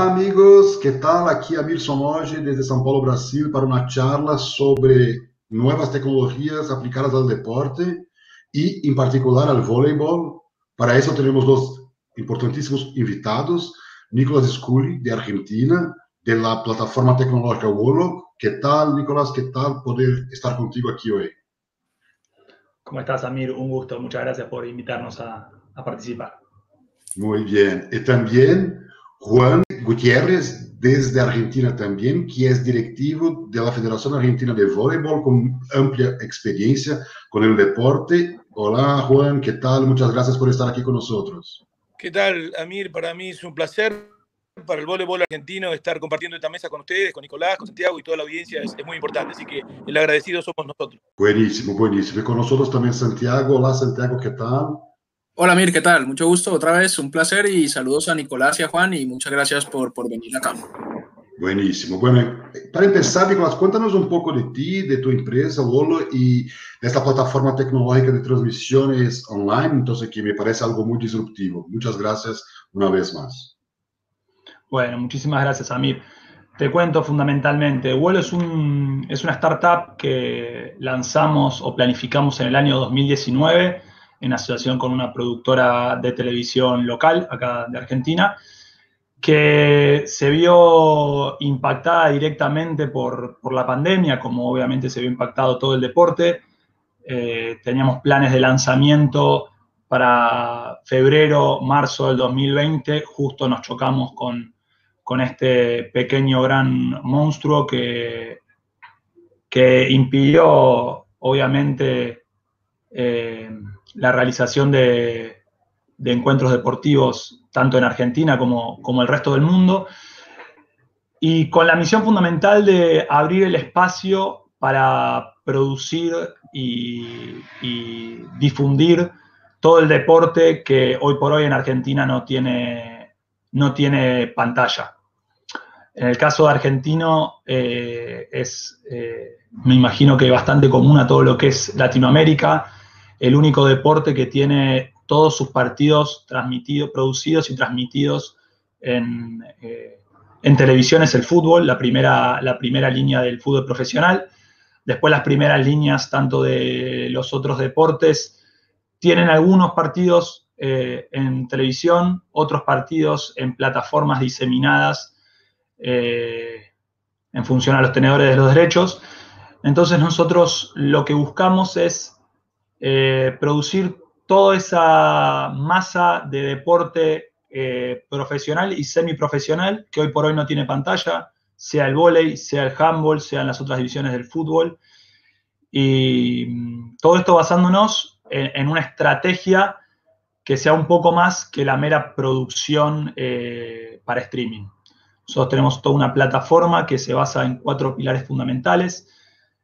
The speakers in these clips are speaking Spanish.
Olá, amigos, que tal? Aqui Amir Somoge, desde São Paulo, Brasil, para uma charla sobre novas tecnologias aplicadas ao deporte e, em particular, ao voleibol. Para isso, temos dois importantíssimos invitados, Nicolas Scully, de Argentina, da plataforma tecnológica Wolo. Que tal, Nicolas? Que tal poder estar contigo aqui hoje? ¿Cómo estás, Amir? Un gusto. Muchas gracias por invitarnos a, a participar. Muy bien. Y también Juan Gutiérrez, desde Argentina también, que es directivo de la Federación Argentina de Voleibol, con amplia experiencia con el deporte. Hola, Juan, ¿qué tal? Muchas gracias por estar aquí con nosotros. ¿Qué tal, Amir? Para mí es un placer para el voleibol argentino estar compartiendo esta mesa con ustedes, con Nicolás, con Santiago y toda la audiencia es, es, muy importante. Así que el agradecido somos nosotros. Buenísimo, buenísimo. Y con nosotros también Santiago. Hola, Santiago, ¿qué tal? Hola, Mir, ¿qué tal? Mucho gusto otra vez, un placer y saludos a Nicolás y a Juan y muchas gracias por, por venir acá. Buenísimo. Bueno, para empezar, Nicolás, cuéntanos un poco de ti, de tu empresa, Lolo, y de esta plataforma tecnológica de transmisiones online, entonces que me parece algo muy disruptivo. Muchas gracias una vez más. Bueno, muchísimas gracias, Amir. Te cuento fundamentalmente, Vuelo es, un, es una startup que lanzamos o planificamos en el año 2019 en asociación con una productora de televisión local acá de Argentina, que se vio impactada directamente por, por la pandemia, como obviamente se vio impactado todo el deporte. Eh, teníamos planes de lanzamiento para febrero, marzo del 2020, justo nos chocamos con, con este pequeño gran monstruo que, que impidió, obviamente, eh, la realización de, encuentros deportivos tanto en Argentina como, como el resto del mundo, y con la misión fundamental de abrir el espacio para producir y, difundir todo el deporte que hoy por hoy en Argentina no tiene, no tiene pantalla. En el caso de argentino eh, es, eh, me imagino que bastante común a todo lo que es Latinoamérica, el único deporte que tiene todos sus partidos transmitidos, producidos y transmitidos en, eh, en televisión es el fútbol, la primera, la primera línea del fútbol profesional. Después las primeras líneas tanto de los otros deportes tienen algunos partidos eh, en televisión, otros partidos en plataformas diseminadas eh, en función a los tenedores de los derechos. Entonces nosotros lo que buscamos es eh, producir toda esa masa de deporte eh, profesional y semiprofesional que hoy por hoy no tiene pantalla, sea el vóley, sea el handball, sean las otras divisiones del fútbol. Y mm, todo esto basándonos en, una estrategia que sea un poco más que la mera producción eh, para streaming. Nosotros tenemos toda una plataforma que se basa en cuatro pilares fundamentales.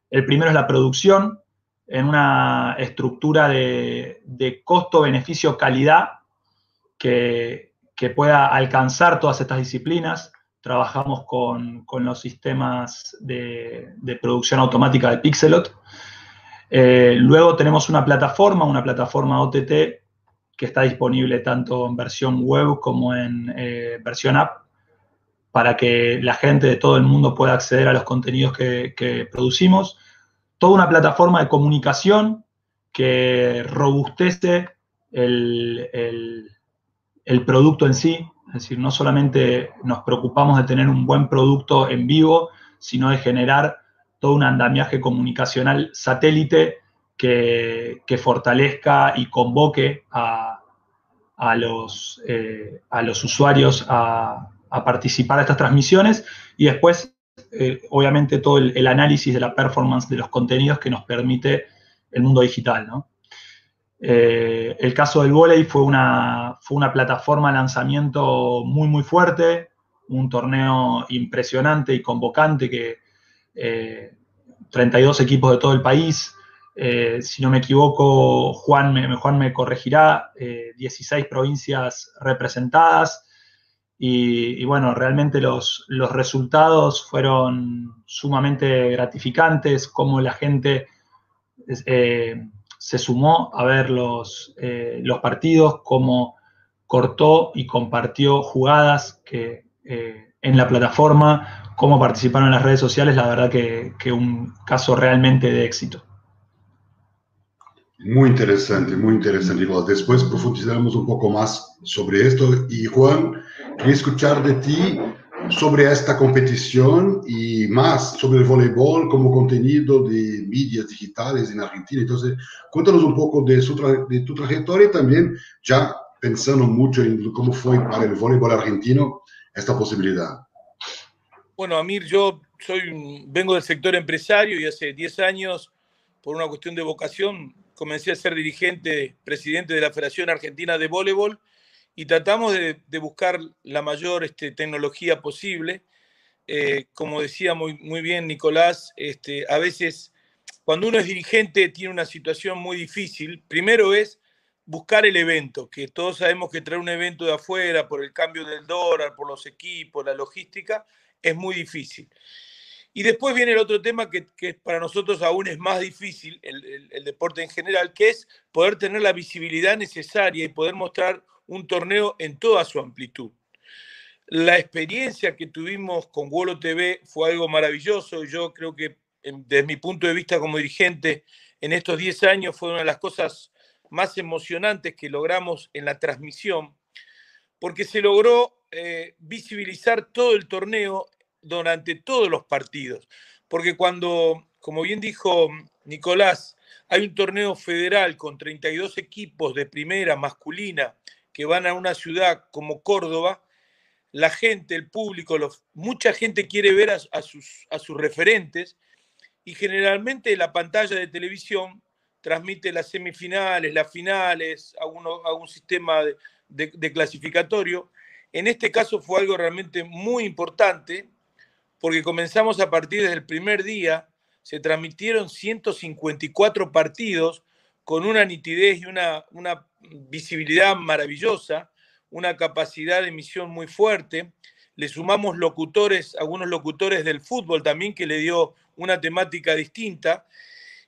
El primero es la producción, en una estructura de, costo-beneficio-calidad que, pueda alcanzar todas estas disciplinas. Trabajamos con, los sistemas de, producción automática de Pixelot. Eh, luego tenemos una plataforma, una plataforma OTT que está disponible tanto en versión web como en eh, versión app para que la gente de todo el mundo pueda acceder a los contenidos que producimos toda una plataforma de comunicación que robustece el, el, producto en sí. Es decir, no solamente nos preocupamos de tener un buen producto en vivo, sino de generar todo un andamiaje comunicacional satélite que, que fortalezca y convoque a, a, los, eh, a los usuarios a, a participar de estas transmisiones y después eh, obviamente todo el, análisis de la performance de los contenidos que nos permite el mundo digital. ¿no? Eh, el caso del volei fue una, fue una plataforma de lanzamiento muy, muy fuerte, un torneo impresionante y convocante que eh, 32 equipos de todo el país, eh, si no me equivoco, Juan me, Juan me corregirá, 16 eh, provincias representadas, y, bueno, realmente los, los, resultados fueron sumamente gratificantes, como la gente eh, se sumó a ver los, eh, los partidos, cómo cortó y compartió jugadas que eh, en la plataforma, cómo participaron en las redes sociales, la verdad que, que un caso realmente de éxito. Muy interesante, muy interesante. Después profundizaremos un poco más sobre esto. Y Juan, quería escuchar de ti sobre esta competición y más sobre el voleibol como contenido de medios digitales en Argentina. Entonces, cuéntanos un poco de, su de tu trayectoria y también ya pensando mucho en cómo fue para el voleibol argentino esta posibilidad. Bueno, Amir, yo soy, vengo del sector empresario y hace 10 años, por una cuestión de vocación, comencé a ser dirigente, presidente de la Federación Argentina de Voleibol y tratamos de, buscar la mayor este, tecnología posible. Eh, como decía muy, muy bien Nicolás, este, a veces cuando uno es dirigente tiene una situación muy difícil. Primero es buscar el evento, que todos sabemos que traer un evento de afuera por el cambio del dólar, por los equipos, la logística, es muy difícil. Y después viene el otro tema que, para nosotros aún es más difícil, el, el, deporte en general, que es poder tener la visibilidad necesaria y poder mostrar un torneo en toda su amplitud. La experiencia que tuvimos con Wolo TV fue algo maravilloso. Yo creo que desde mi punto de vista como dirigente en estos 10 años fue una de las cosas más emocionantes que logramos en la transmisión, porque se logró eh, visibilizar todo el torneo durante todos los partidos. Porque cuando, como bien dijo Nicolás, hay un torneo federal con 32 equipos de primera masculina que van a una ciudad como Córdoba, la gente, el público, mucha gente quiere ver a, sus, referentes y generalmente la pantalla de televisión transmite las semifinales, las finales, a, un sistema de, clasificatorio. En este caso fue algo realmente muy importante porque comenzamos a partir del primer día, se transmitieron 154 partidos con una nitidez y una, visibilidad maravillosa, una capacidad de emisión muy fuerte. Le sumamos locutores, algunos locutores del fútbol también, que le dio una temática distinta.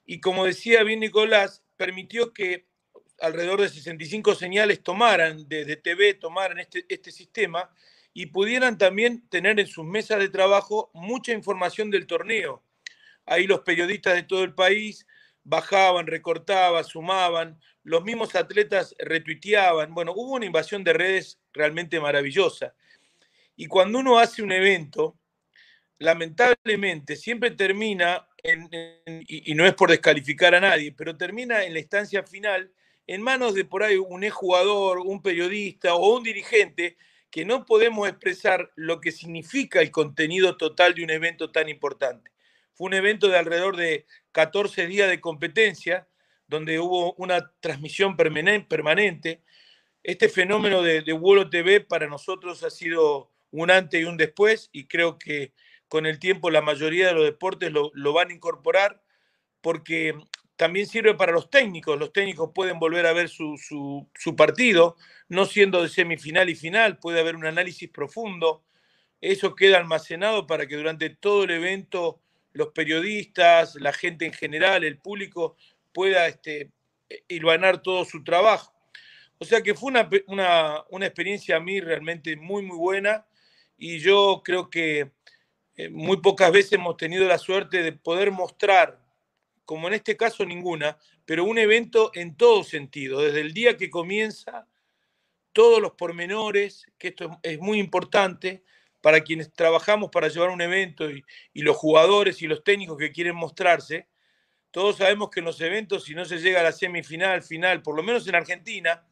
Y como decía bien Nicolás, permitió que alrededor de 65 señales tomaran, desde TV, tomaran este, este sistema y pudieran también tener en sus mesas de trabajo mucha información del torneo. Ahí los periodistas de todo el país bajaban, recortaban, sumaban, los mismos atletas retuiteaban. Bueno, hubo una invasión de redes realmente maravillosa. Y cuando uno hace un evento, lamentablemente siempre termina, y, no es por descalificar a nadie, pero termina en la instancia final en manos de por ahí un jugador, un periodista o un dirigente que no podemos expresar lo que significa el contenido total de un evento tan importante. Fue un evento de alrededor de 14 días de competencia, donde hubo una transmisión permanente. Este fenómeno de, de TV para nosotros ha sido un antes y un después, y creo que con el tiempo la mayoría de los deportes lo, van a incorporar, porque también sirve para los técnicos. Los técnicos pueden volver a ver su, su, partido, no siendo de semifinal y final, puede haber un análisis profundo. Eso queda almacenado para que durante todo el evento los periodistas, la gente en general, el público pueda este, hilvanar todo su trabajo. O sea que fue una, experiencia a mí realmente muy, muy buena y yo creo que eh, muy pocas veces hemos tenido la suerte de poder mostrar, como en este caso ninguna, pero un evento en todo sentido, desde el día que comienza, todos los pormenores, que esto es muy importante, para quienes trabajamos para llevar un evento y, los jugadores y los técnicos que quieren mostrarse, todos sabemos que en los eventos, si no se llega a la semifinal, final, por lo menos en Argentina,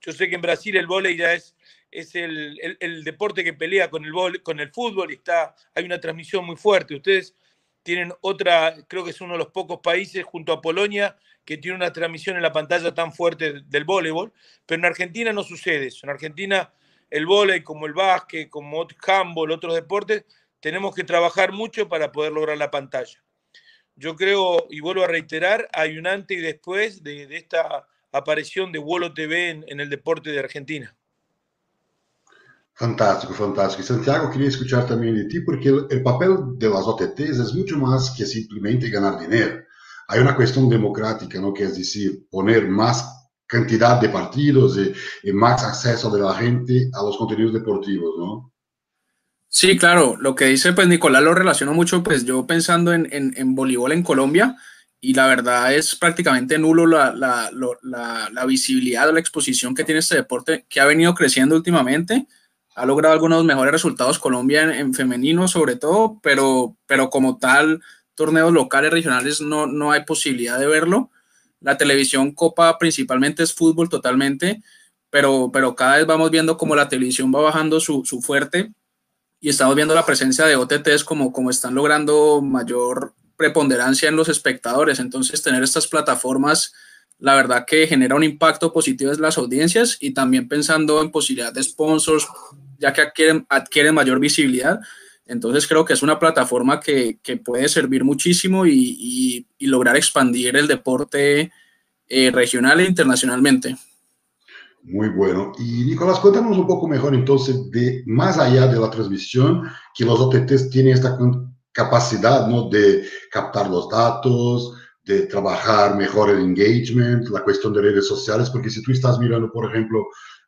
yo sé que en Brasil el vóley ya es, es el, deporte que pelea con el, con el fútbol y está, hay una transmisión muy fuerte. Ustedes tienen otra, creo que es uno de los pocos países junto a Polonia que tiene una transmisión en la pantalla tan fuerte del voleibol, pero en Argentina no sucede eso. En Argentina el vóley, como el básquet, como el handball, otros deportes, tenemos que trabajar mucho para poder lograr la pantalla. Yo creo, y vuelvo a reiterar, hay un antes y después de, esta aparición de Wolo TV en, el deporte de Argentina. Fantástico, fantástico. Santiago, quería escuchar también de ti porque el, papel de las OTTs es mucho más que simplemente ganar dinero. Hay una cuestión democrática, ¿no? que es decir, poner más cantidad de partidos y, más acceso de la gente a los contenidos deportivos, ¿no? Sí, claro, lo que dice pues Nicolás lo relaciono mucho, pues yo pensando en, en, voleibol en Colombia y la verdad es prácticamente nulo la, la, la, la visibilidad o la exposición que tiene este deporte que ha venido creciendo últimamente ha logrado algunos mejores resultados Colombia en, femenino sobre todo, pero, pero como tal, torneos locales, regionales, no, no hay posibilidad de verlo. La televisión Copa principalmente es fútbol totalmente, pero, pero cada vez vamos viendo como la televisión va bajando su, su fuerte y estamos viendo la presencia de OTTs como, como están logrando mayor preponderancia en los espectadores. Entonces, tener estas plataformas la verdad que genera un impacto positivo en las audiencias y también pensando en posibilidad de sponsors, ya que adquieren, adquieren mayor visibilidad. Entonces creo que es una plataforma que, que puede servir muchísimo y, y, lograr expandir el deporte eh, regional e internacionalmente. Muy bueno. Y Nicolás, cuéntanos un poco mejor entonces de más allá de la transmisión, que los OTTs tienen esta capacidad ¿no? de captar los datos, de trabajar mejor el engagement, la cuestión de redes sociales, porque si tú estás mirando, por ejemplo,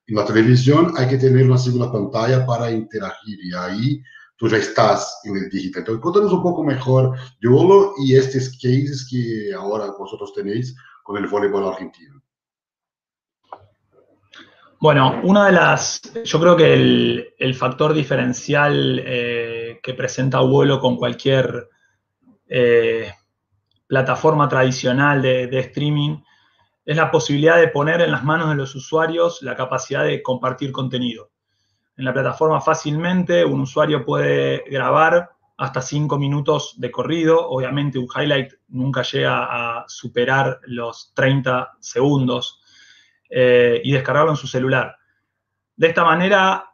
en la televisión, hay que tener una segunda pantalla para interagir y ahí tú ya estás en el digital. Entonces, cuéntanos un poco mejor YOLO y estos cases que ahora vosotros tenéis con el voleibol argentino. Bueno, una de las, yo creo que el, factor diferencial eh, que presenta vuelo con cualquier eh, plataforma tradicional de, streaming, es la posibilidad de poner en las manos de los usuarios la capacidad de compartir contenido. En la plataforma fácilmente un usuario puede grabar hasta cinco minutos de corrido. Obviamente un highlight nunca llega a superar los 30 segundos eh, y descargarlo en su celular. De esta manera,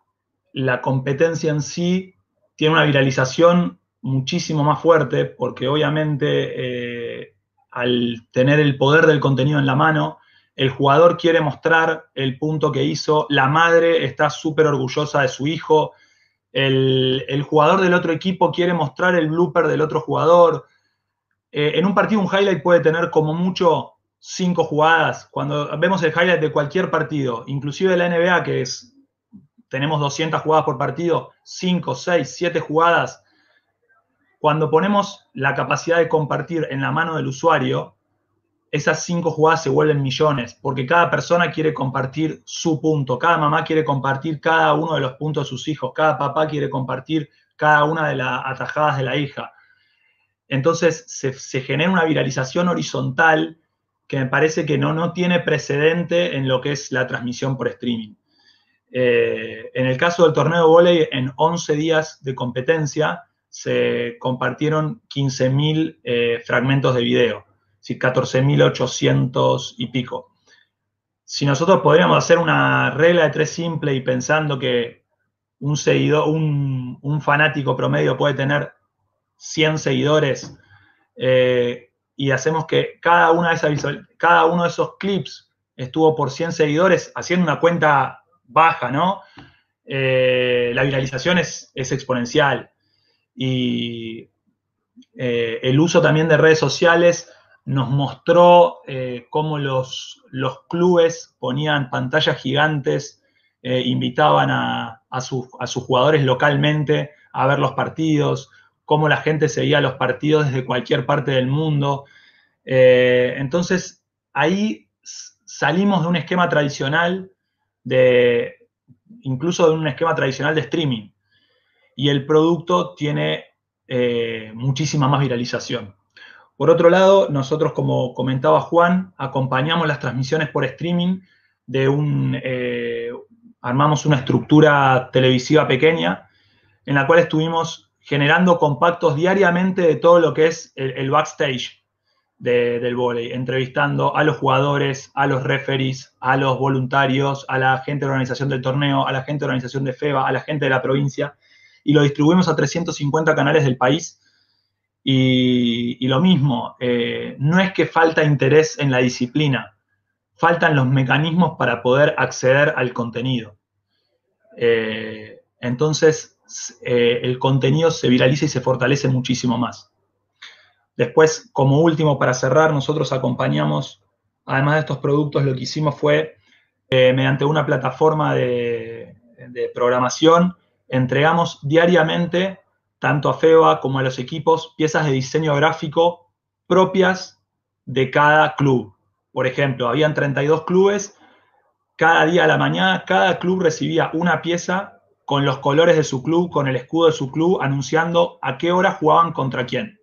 la competencia en sí tiene una viralización muchísimo más fuerte porque obviamente eh, al tener el poder del contenido en la mano, el jugador quiere mostrar el punto que hizo, la madre está súper orgullosa de su hijo, el, jugador del otro equipo quiere mostrar el blooper del otro jugador. Eh, en un partido un highlight puede tener como mucho cinco jugadas. Cuando vemos el highlight de cualquier partido, inclusive de la NBA, que es, tenemos 200 jugadas por partido, 5, 6, 7 jugadas, cuando ponemos la capacidad de compartir en la mano del usuario, esas cinco jugadas se vuelven millones, porque cada persona quiere compartir su punto, cada mamá quiere compartir cada uno de los puntos de sus hijos, cada papá quiere compartir cada una de las atajadas de la hija. Entonces se, genera una viralización horizontal que me parece que no, no tiene precedente en lo que es la transmisión por streaming. Eh, en el caso del torneo de volei, en 11 días de competencia, se compartieron 15.000 eh, fragmentos de video, es 14.800 y pico. Si nosotros podríamos hacer una regla de tres simple y pensando que un seguidor, un, fanático promedio puede tener 100 seguidores eh, y hacemos que cada, una de cada uno de esos clips estuvo por 100 seguidores, haciendo una cuenta baja, ¿no? Eh, la viralización es, es exponencial y eh, el uso también de redes sociales nos mostró eh, cómo los, los, clubes ponían pantallas gigantes, eh, invitaban a, a, sus jugadores localmente a ver los partidos, cómo la gente seguía los partidos desde cualquier parte del mundo. entonces, ahí salimos de un esquema tradicional, de, incluso de un esquema tradicional de streaming y el producto tiene eh, muchísima más viralización. Por otro lado, nosotros, como comentaba Juan, acompañamos las transmisiones por streaming de un, eh, armamos una estructura televisiva pequeña en la cual estuvimos generando compactos diariamente de todo lo que es el, backstage del vóley, entrevistando a los jugadores, a los referees, a los voluntarios, a la gente de organización del torneo, a la gente de organización de FEBA, a la gente de la provincia, y lo distribuimos a 350 canales del país. Y, lo mismo, eh, no es que falta interés en la disciplina, faltan los mecanismos para poder acceder al contenido. Eh, entonces, eh, el contenido se viraliza y se fortalece muchísimo más. Después, como último, para cerrar, nosotros acompañamos, además de estos productos, lo que hicimos fue, mediante una plataforma de programación, entregamos diariamente, tanto a FEBA como a los equipos, piezas de diseño gráfico propias de cada club. Por ejemplo, habían 32 clubes, cada día a la mañana, cada club recibía una pieza con los colores de su club, con el escudo de su club, anunciando a qué hora jugaban contra quién.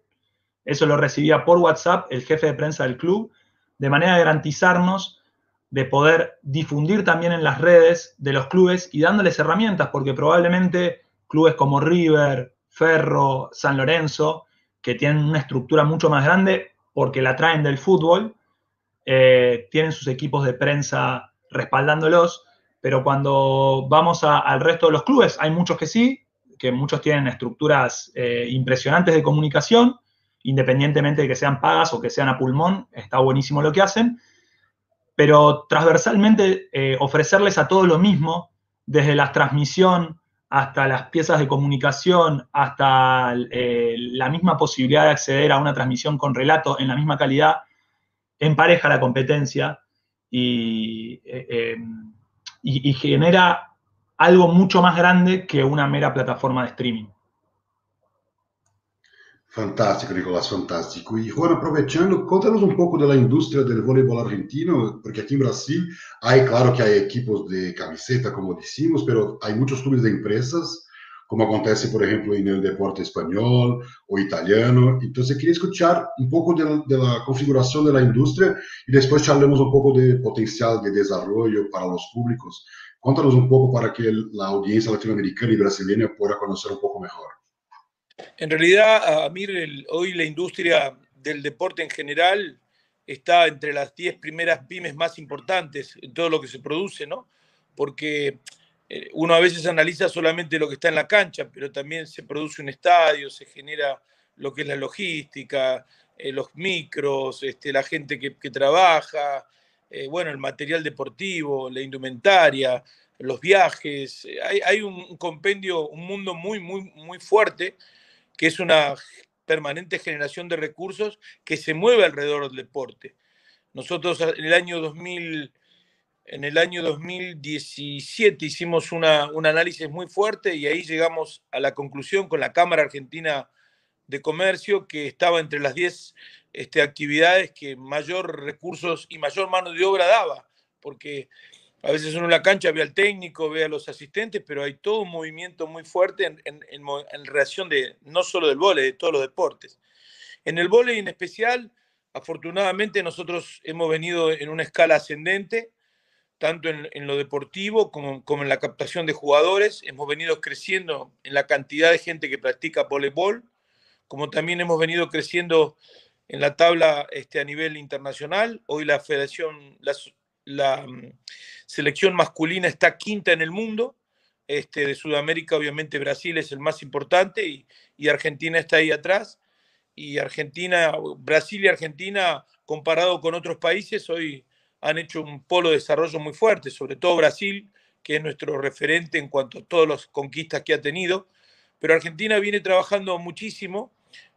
Eso lo recibía por WhatsApp el jefe de prensa del club, de manera de garantizarnos de poder difundir también en las redes de los clubes y dándoles herramientas, porque probablemente clubes como River, Ferro, San Lorenzo, que tienen una estructura mucho más grande porque la traen del fútbol, eh, tienen sus equipos de prensa respaldándolos, pero cuando vamos al resto de los clubes, hay muchos que sí, que muchos tienen estructuras eh, impresionantes de comunicación, independientemente de que sean pagas o que sean a pulmón, está buenísimo lo que hacen, pero transversalmente eh, ofrecerles a todos lo mismo, desde la transmisión hasta las piezas de comunicación, hasta eh, la misma posibilidad de acceder a una transmisión con relato en la misma calidad, empareja la competencia y, eh, y genera algo mucho más grande que una mera plataforma de streaming. Fantástico, Nicolás, fantástico. Y Juan, aprovechando, contanos un poco de la industria del voleibol argentino, porque aquí en Brasil hay, claro que hay equipos de camiseta, como decimos, pero hay muchos clubes de empresas, como acontece, por ejemplo, en el deporte español o italiano. Entonces, quería escuchar un poco de, de la configuración de la industria y después charlemos un poco de potencial de desarrollo para los públicos. Cuéntanos un poco para que la audiencia latinoamericana y brasileña pueda conocer un poco mejor. En realidad, Amir, hoy la industria del deporte en general está entre las 10 primeras pymes más importantes en todo lo que se produce, ¿no? Porque eh, uno a veces analiza solamente lo que está en la cancha, pero también se produce un estadio, se genera lo que es la logística, eh, los micros, este, la gente que, trabaja, eh, bueno, el material deportivo, la indumentaria, los viajes. Hay, hay, un compendio, un mundo muy, muy, muy fuerte que es una permanente generación de recursos que se mueve alrededor del deporte. Nosotros en el año 2000, en el año 2017 hicimos una, un análisis muy fuerte y ahí llegamos a la conclusión con la Cámara Argentina de Comercio que estaba entre las 10 este, actividades que mayor recursos y mayor mano de obra daba, porque a veces uno en la cancha ve al técnico, ve a los asistentes, pero hay todo un movimiento muy fuerte en, en, relación de no solo del vóley, de todos los deportes. En el vóley en especial, afortunadamente nosotros hemos venido en una escala ascendente, tanto en, lo deportivo como, como, en la captación de jugadores. Hemos venido creciendo en la cantidad de gente que practica voleibol, como también hemos venido creciendo en la tabla este, a nivel internacional. Hoy la federación, la, la mm, selección masculina está quinta en el mundo. Este, de Sudamérica, obviamente, Brasil es el más importante y, Argentina está ahí atrás. Y Argentina, Brasil y Argentina, comparado con otros países, hoy han hecho un polo de desarrollo muy fuerte, sobre todo Brasil, que es nuestro referente en cuanto a todas las conquistas que ha tenido. Pero Argentina viene trabajando muchísimo.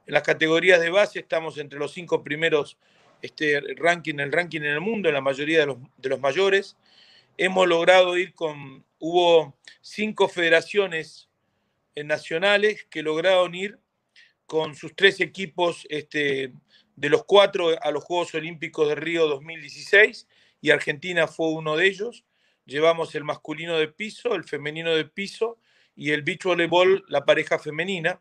En las categorías de base estamos entre los cinco primeros este ranking, el ranking en el mundo, en la mayoría de los, de los mayores. Hemos logrado ir con, hubo cinco federaciones nacionales que lograron ir con sus tres equipos este, de los cuatro a los Juegos Olímpicos de Río 2016 y Argentina fue uno de ellos. Llevamos el masculino de piso, el femenino de piso y el beach volleyball, la pareja femenina.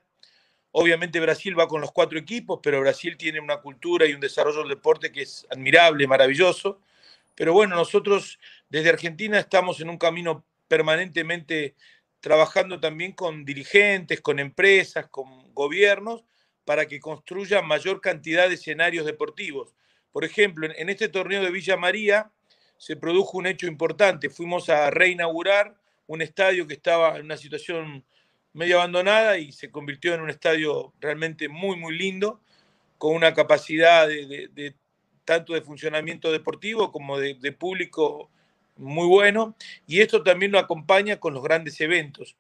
Obviamente Brasil va con los cuatro equipos, pero Brasil tiene una cultura y un desarrollo del deporte que es admirable, maravilloso. Pero bueno, nosotros desde Argentina estamos en un camino permanentemente trabajando también con dirigentes, con empresas, con gobiernos, para que construyan mayor cantidad de escenarios deportivos. Por ejemplo, en este torneo de Villa María se produjo un hecho importante. Fuimos a reinaugurar un estadio que estaba en una situación medio abandonada y se convirtió en un estadio realmente muy, muy lindo, con una capacidad de, tanto de funcionamiento deportivo como de, público muy bueno. Y esto también lo acompaña con los grandes eventos.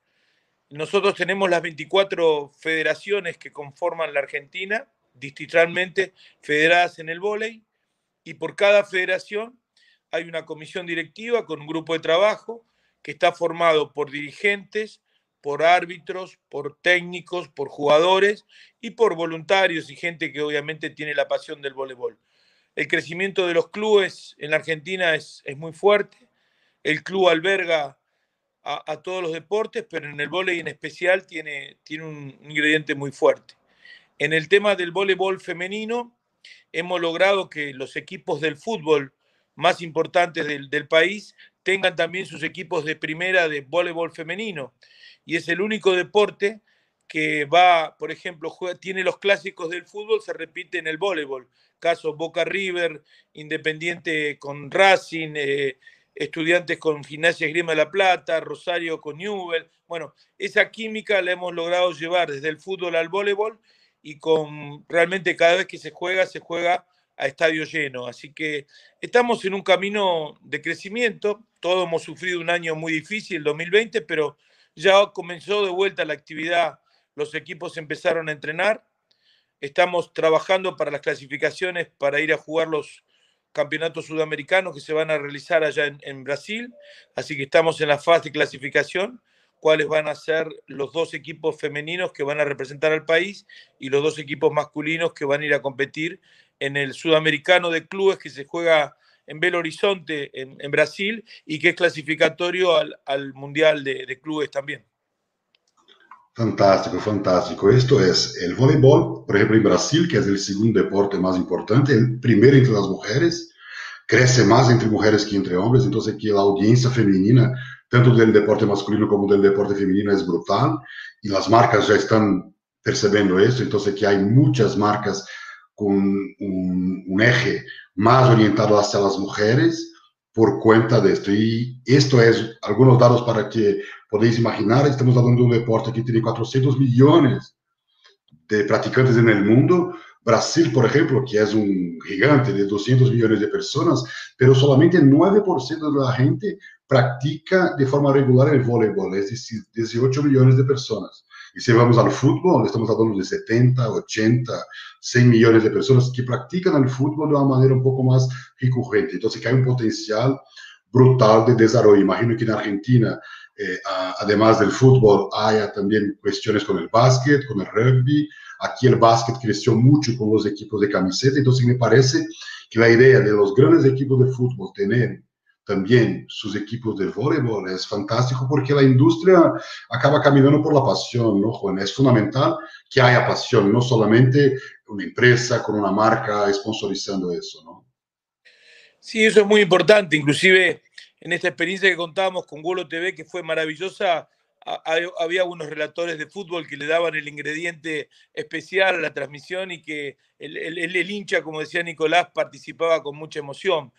Nosotros tenemos las 24 federaciones que conforman la Argentina, distritalmente federadas en el vóley, y por cada federación hay una comisión directiva con un grupo de trabajo que está formado por dirigentes, por árbitros, por técnicos, por jugadores y por voluntarios y gente que obviamente tiene la pasión del voleibol. El crecimiento de los clubes en la Argentina es, es muy fuerte. El club alberga a, todos los deportes, pero en el voleibol en especial tiene, tiene un ingrediente muy fuerte. En el tema del voleibol femenino, hemos logrado que los equipos del fútbol más importantes del, del país tengan también sus equipos de primera de voleibol femenino. Y es el único deporte que va, por ejemplo, tiene los clásicos del fútbol, se repite en el voleibol. Caso Boca River, Independiente con Racing, eh, Estudiantes con Gimnasia Grima de la Plata, Rosario con Newell. Bueno, esa química la hemos logrado llevar desde el fútbol al voleibol y con realmente cada vez que se juega, se juega a estadio lleno. Así que estamos en un camino de crecimiento. Todos hemos sufrido un año muy difícil, el 2020, pero ya comenzó de vuelta la actividad. Los equipos empezaron a entrenar. Estamos trabajando para las clasificaciones para ir a jugar los campeonatos sudamericanos que se van a realizar allá en, en Brasil. Así que estamos en la fase de clasificación cuáles van a ser los dos equipos femeninos que van a representar al país y los dos equipos masculinos que van a ir a competir en el sudamericano de clubes que se juega en Belo Horizonte, en, en Brasil, y que es clasificatorio al, al Mundial de, de, Clubes también. Fantástico, fantástico. Esto es el voleibol, por ejemplo, en Brasil, que es el segundo deporte más importante, el primero entre las mujeres, crece más entre mujeres que entre hombres, entonces aquí la audiencia femenina, tanto del deporte masculino como del deporte femenino, es brutal, y las marcas ya están percibiendo esto, entonces aquí hay muchas marcas con un, un, eje más orientado hacia las mujeres por cuenta de esto. Y esto es algunos datos para que podáis imaginar, estamos hablando de un deporte que tiene 400 millones de practicantes en el mundo. Brasil, por ejemplo, que es un gigante de 200 millones de personas, pero solamente el 9% de la gente practica de forma regular el voleibol, es decir, 18 millones de personas. Y si vamos al fútbol, estamos hablando de 70, 80, 100 millones de personas que practican el fútbol de una manera un poco más recurrente. Entonces, que hay un potencial brutal de desarrollo. Imagino que en Argentina, eh, además del fútbol, haya también cuestiones con el básquet, con el rugby. Aquí el básquet creció mucho con los equipos de camiseta. Entonces, me parece que la idea de los grandes equipos de fútbol tener también sus equipos de voleibol es fantástico porque la industria acaba caminando por la pasión, ¿no, Juan? Es fundamental que haya pasión, no solamente una empresa con una marca sponsorizando eso, ¿no? Sí, eso es muy importante. Inclusive en esta experiencia que contábamos con Golo TV, que fue maravillosa, había unos relatores de fútbol que le daban el ingrediente especial a la transmisión y que el, el, el hincha, como decía Nicolás, participaba con mucha emoción.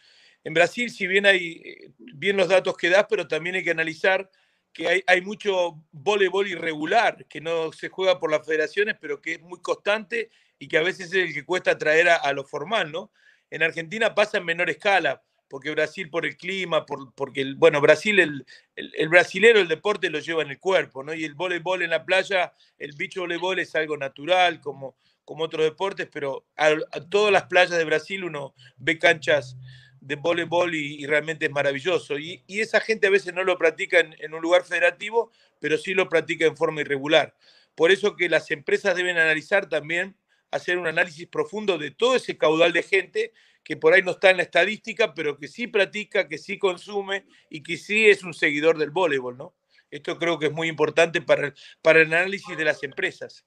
En Brasil, si bien hay eh, bien los datos que das, pero también hay que analizar que hay, hay, mucho voleibol irregular, que no se juega por las federaciones, pero que es muy constante y que a veces es el que cuesta traer a, a lo formal, ¿no? En Argentina pasa en menor escala, porque Brasil por el clima, por, porque, el, bueno, Brasil, el, el, el, brasilero, el deporte lo lleva en el cuerpo, ¿no? Y el voleibol en la playa, el bicho voleibol es algo natural, como, como otros deportes, pero a, a todas las playas de Brasil uno ve canchas de voleibol y, realmente es maravilloso. Y, y, esa gente a veces no lo practica en, en, un lugar federativo, pero sí lo practica en forma irregular. Por eso que las empresas deben analizar también, hacer un análisis profundo de todo ese caudal de gente que por ahí no está en la estadística, pero que sí practica, que sí consume y que sí es un seguidor del voleibol, ¿no? Esto creo que es muy importante para, para el análisis de las empresas.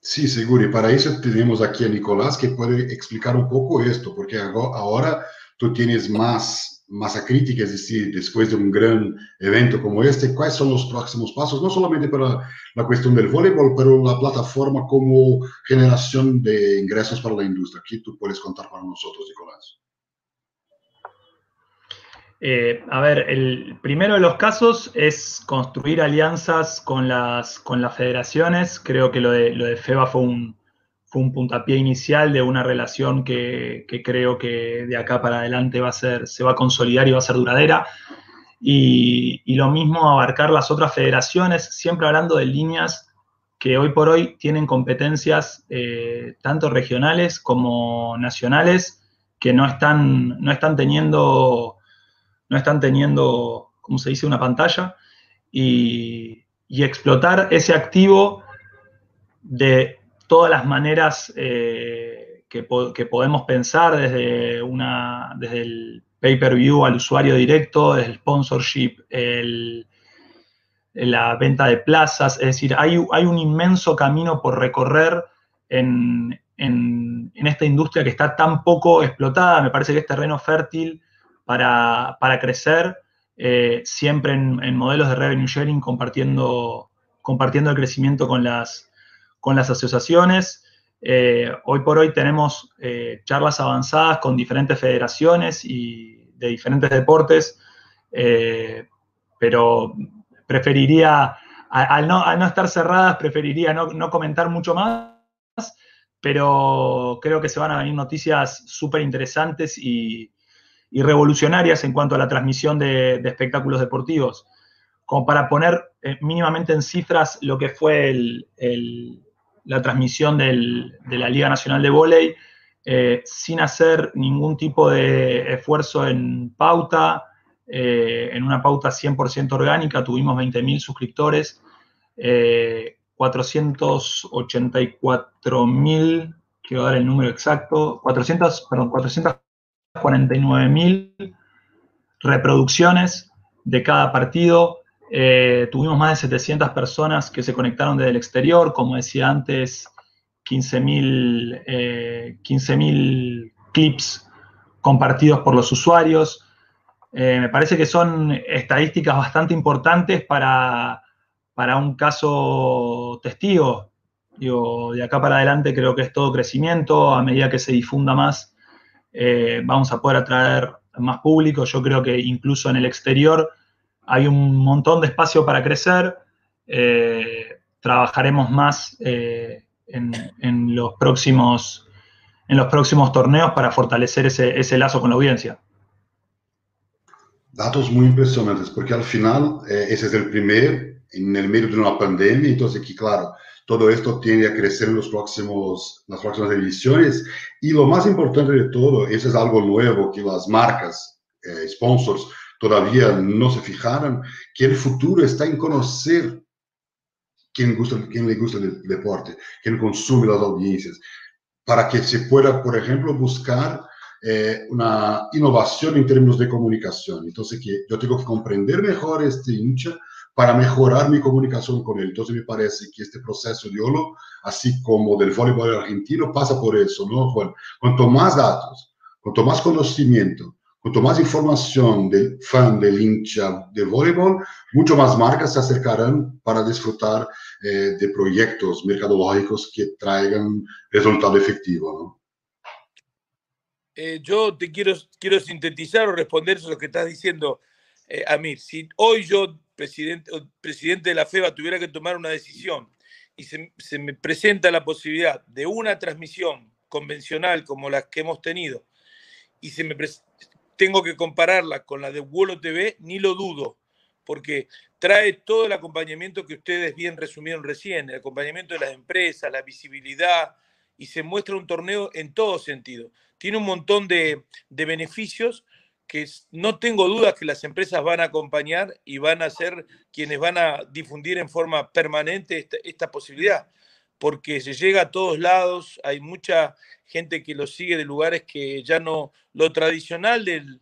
Sí, seguro. Y para eso tenemos aquí a Nicolás que puede explicar un poco esto, porque ahora tú tienes más masa crítica, es decir, después de un gran evento como este, ¿cuáles son los próximos pasos? No solamente para la cuestión del voleibol, pero la plataforma como generación de ingresos para la industria. Aquí tú puedes contar para nosotros, Nicolás. Eh, a ver, el primero de los casos es construir alianzas con las, con las federaciones. Creo que lo de, lo de FEBA fue un, fue un puntapié inicial de una relación que, que, creo que de acá para adelante va a ser, se va a consolidar y va a ser duradera. Y, y, lo mismo abarcar las otras federaciones, siempre hablando de líneas que hoy por hoy tienen competencias eh, tanto regionales como nacionales que no están, no están teniendo, no están teniendo, ¿cómo se dice?, una pantalla. Y, y explotar ese activo de todas las maneras eh, que, podemos pensar, desde, una, desde el pay-per-view al usuario directo, desde el sponsorship, la venta de plazas, es decir, hay, hay un inmenso camino por recorrer en, esta industria que está tan poco explotada, me parece que es terreno fértil para, crecer, eh, siempre en, modelos de revenue sharing, compartiendo, compartiendo el crecimiento con las, con las asociaciones. Eh, hoy por hoy tenemos eh, charlas avanzadas con diferentes federaciones y de diferentes deportes, eh, pero preferiría, al no, estar cerradas, preferiría no, comentar mucho más, pero creo que se van a venir noticias súper interesantes y, revolucionarias en cuanto a la transmisión de, espectáculos deportivos. Como para poner mínimamente en cifras lo que fue el, la transmisión de la Liga Nacional de Voley eh, sin hacer ningún tipo de esfuerzo en pauta, eh, en una pauta 100% orgánica, tuvimos 20.000 suscriptores, 484.000, eh, quiero dar el número exacto, 400, perdón, 449.000 reproducciones de cada partido, eh, tuvimos más de 700 personas que se conectaron desde el exterior, como decía antes, 15.000 eh, clips compartidos por los usuarios. Eh, me parece que son estadísticas bastante importantes para, para un caso testigo. Digo, de acá para adelante creo que es todo crecimiento, a medida que se difunda más, vamos a poder atraer más público. Yo creo que incluso en el exterior hay un montón de espacio para crecer. Eh, trabajaremos más eh, en, los próximos, en los próximos torneos para fortalecer ese, lazo con la audiencia. Datos muy impresionantes, porque al final eh, ese es el primer en el medio de una pandemia, entonces aquí, claro, todo esto tiende a crecer en los próximos, las próximas ediciones. Y lo más importante de todo, eso es algo nuevo que las marcas, sponsors, todavía no se fijaron, que el futuro está en conocer quién, gusta, quién le gusta el deporte, quién consume las audiencias, para que se pueda, por ejemplo, buscar eh, una innovación en términos de comunicación. Entonces, que yo tengo que comprender mejor este hincha para mejorar mi comunicación con él. Entonces, me parece que este proceso de OLO, así como del voleibol argentino, pasa por eso, ¿no, Juan? Cuanto más datos, cuanto más conocimiento, Cuanto más información del fan, del hincha de voleibol, mucho más marcas se acercarán para disfrutar eh, de proyectos mercadológicos que traigan resultado efectivo. Eh, yo te quiero, quiero sintetizar o responder a lo que estás diciendo, eh, Amir. Si hoy yo, presidente, presidente de la FEBA, tuviera que tomar una decisión y se, se me presenta la posibilidad de una transmisión convencional como las que hemos tenido, y se me, tengo que compararla con la de Vuelo TV, ni lo dudo, porque trae todo el acompañamiento que ustedes bien resumieron recién, el acompañamiento de las empresas, la visibilidad, y se muestra un torneo en todo sentido. Tiene un montón de, beneficios que no tengo dudas que las empresas van a acompañar y van a ser quienes van a difundir en forma permanente esta, esta posibilidad, porque se llega a todos lados, hay mucha gente que lo sigue de lugares que ya no, lo tradicional del,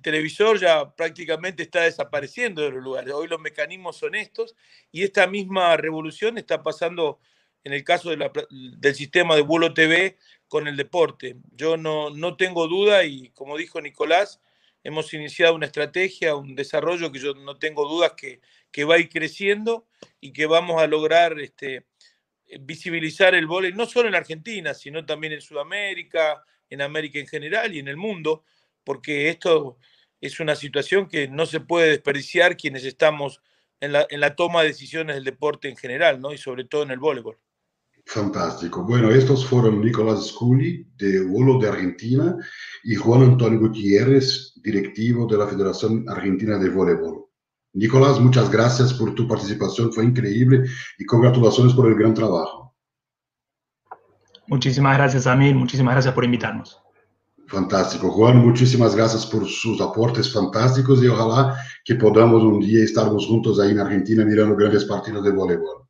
televisor ya prácticamente está desapareciendo de los lugares. Hoy los mecanismos son estos y esta misma revolución está pasando en el caso del sistema de vuelo TV con el deporte. Yo no, no tengo duda y como dijo Nicolás, hemos iniciado una estrategia, un desarrollo que yo no tengo dudas que, que va a ir creciendo y que vamos a lograr este, visibilizar el vóley, no solo en Argentina, sino también en Sudamérica, en América en general y en el mundo, porque esto es una situación que no se puede desperdiciar quienes estamos en la, en la toma de decisiones del deporte en general, ¿no? Y sobre todo en el voleibol. Fantástico. Bueno, estos fueron Nicolás Sculi, de Volo de Argentina, y Juan Antonio Gutiérrez, directivo de la Federación Argentina de Voleibol. Nicolás, muchas gracias por tu participación, fue increíble y congratulaciones por el gran trabajo. Muchísimas gracias, Amir, muchísimas gracias por invitarnos. Fantástico. Juan, muchísimas gracias por sus aportes fantásticos y ojalá que podamos un día estarnos juntos ahí en Argentina mirando grandes partidos de voleibol.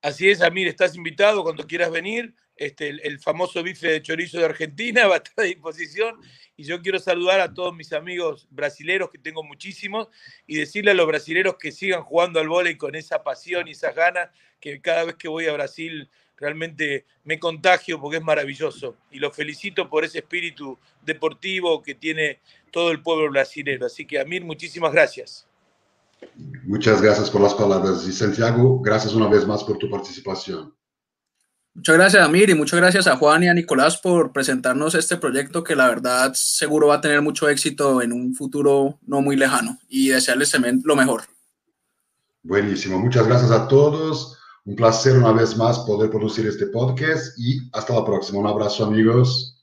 Así es, Amir, estás invitado cuando quieras venir. Este, el, famoso bife de chorizo de Argentina va a estar a disposición. Y yo quiero saludar a todos mis amigos brasileros, que tengo muchísimos, y decirle a los brasileros que sigan jugando al voleibol con esa pasión y esas ganas, que cada vez que voy a Brasil realmente me contagio porque es maravilloso. Y los felicito por ese espíritu deportivo que tiene todo el pueblo brasileño. Así que, Amir, muchísimas gracias. Muchas gracias por las palabras. Y Santiago, gracias una vez más por tu participación. Muchas gracias, Amir, y muchas gracias a Juan y a Nicolás por presentarnos este proyecto que la verdad seguro va a tener mucho éxito en un futuro no muy lejano y desearles lo mejor. Buenísimo, muchas gracias a todos. Un placer una vez más poder producir este podcast y hasta la próxima. Un abrazo amigos.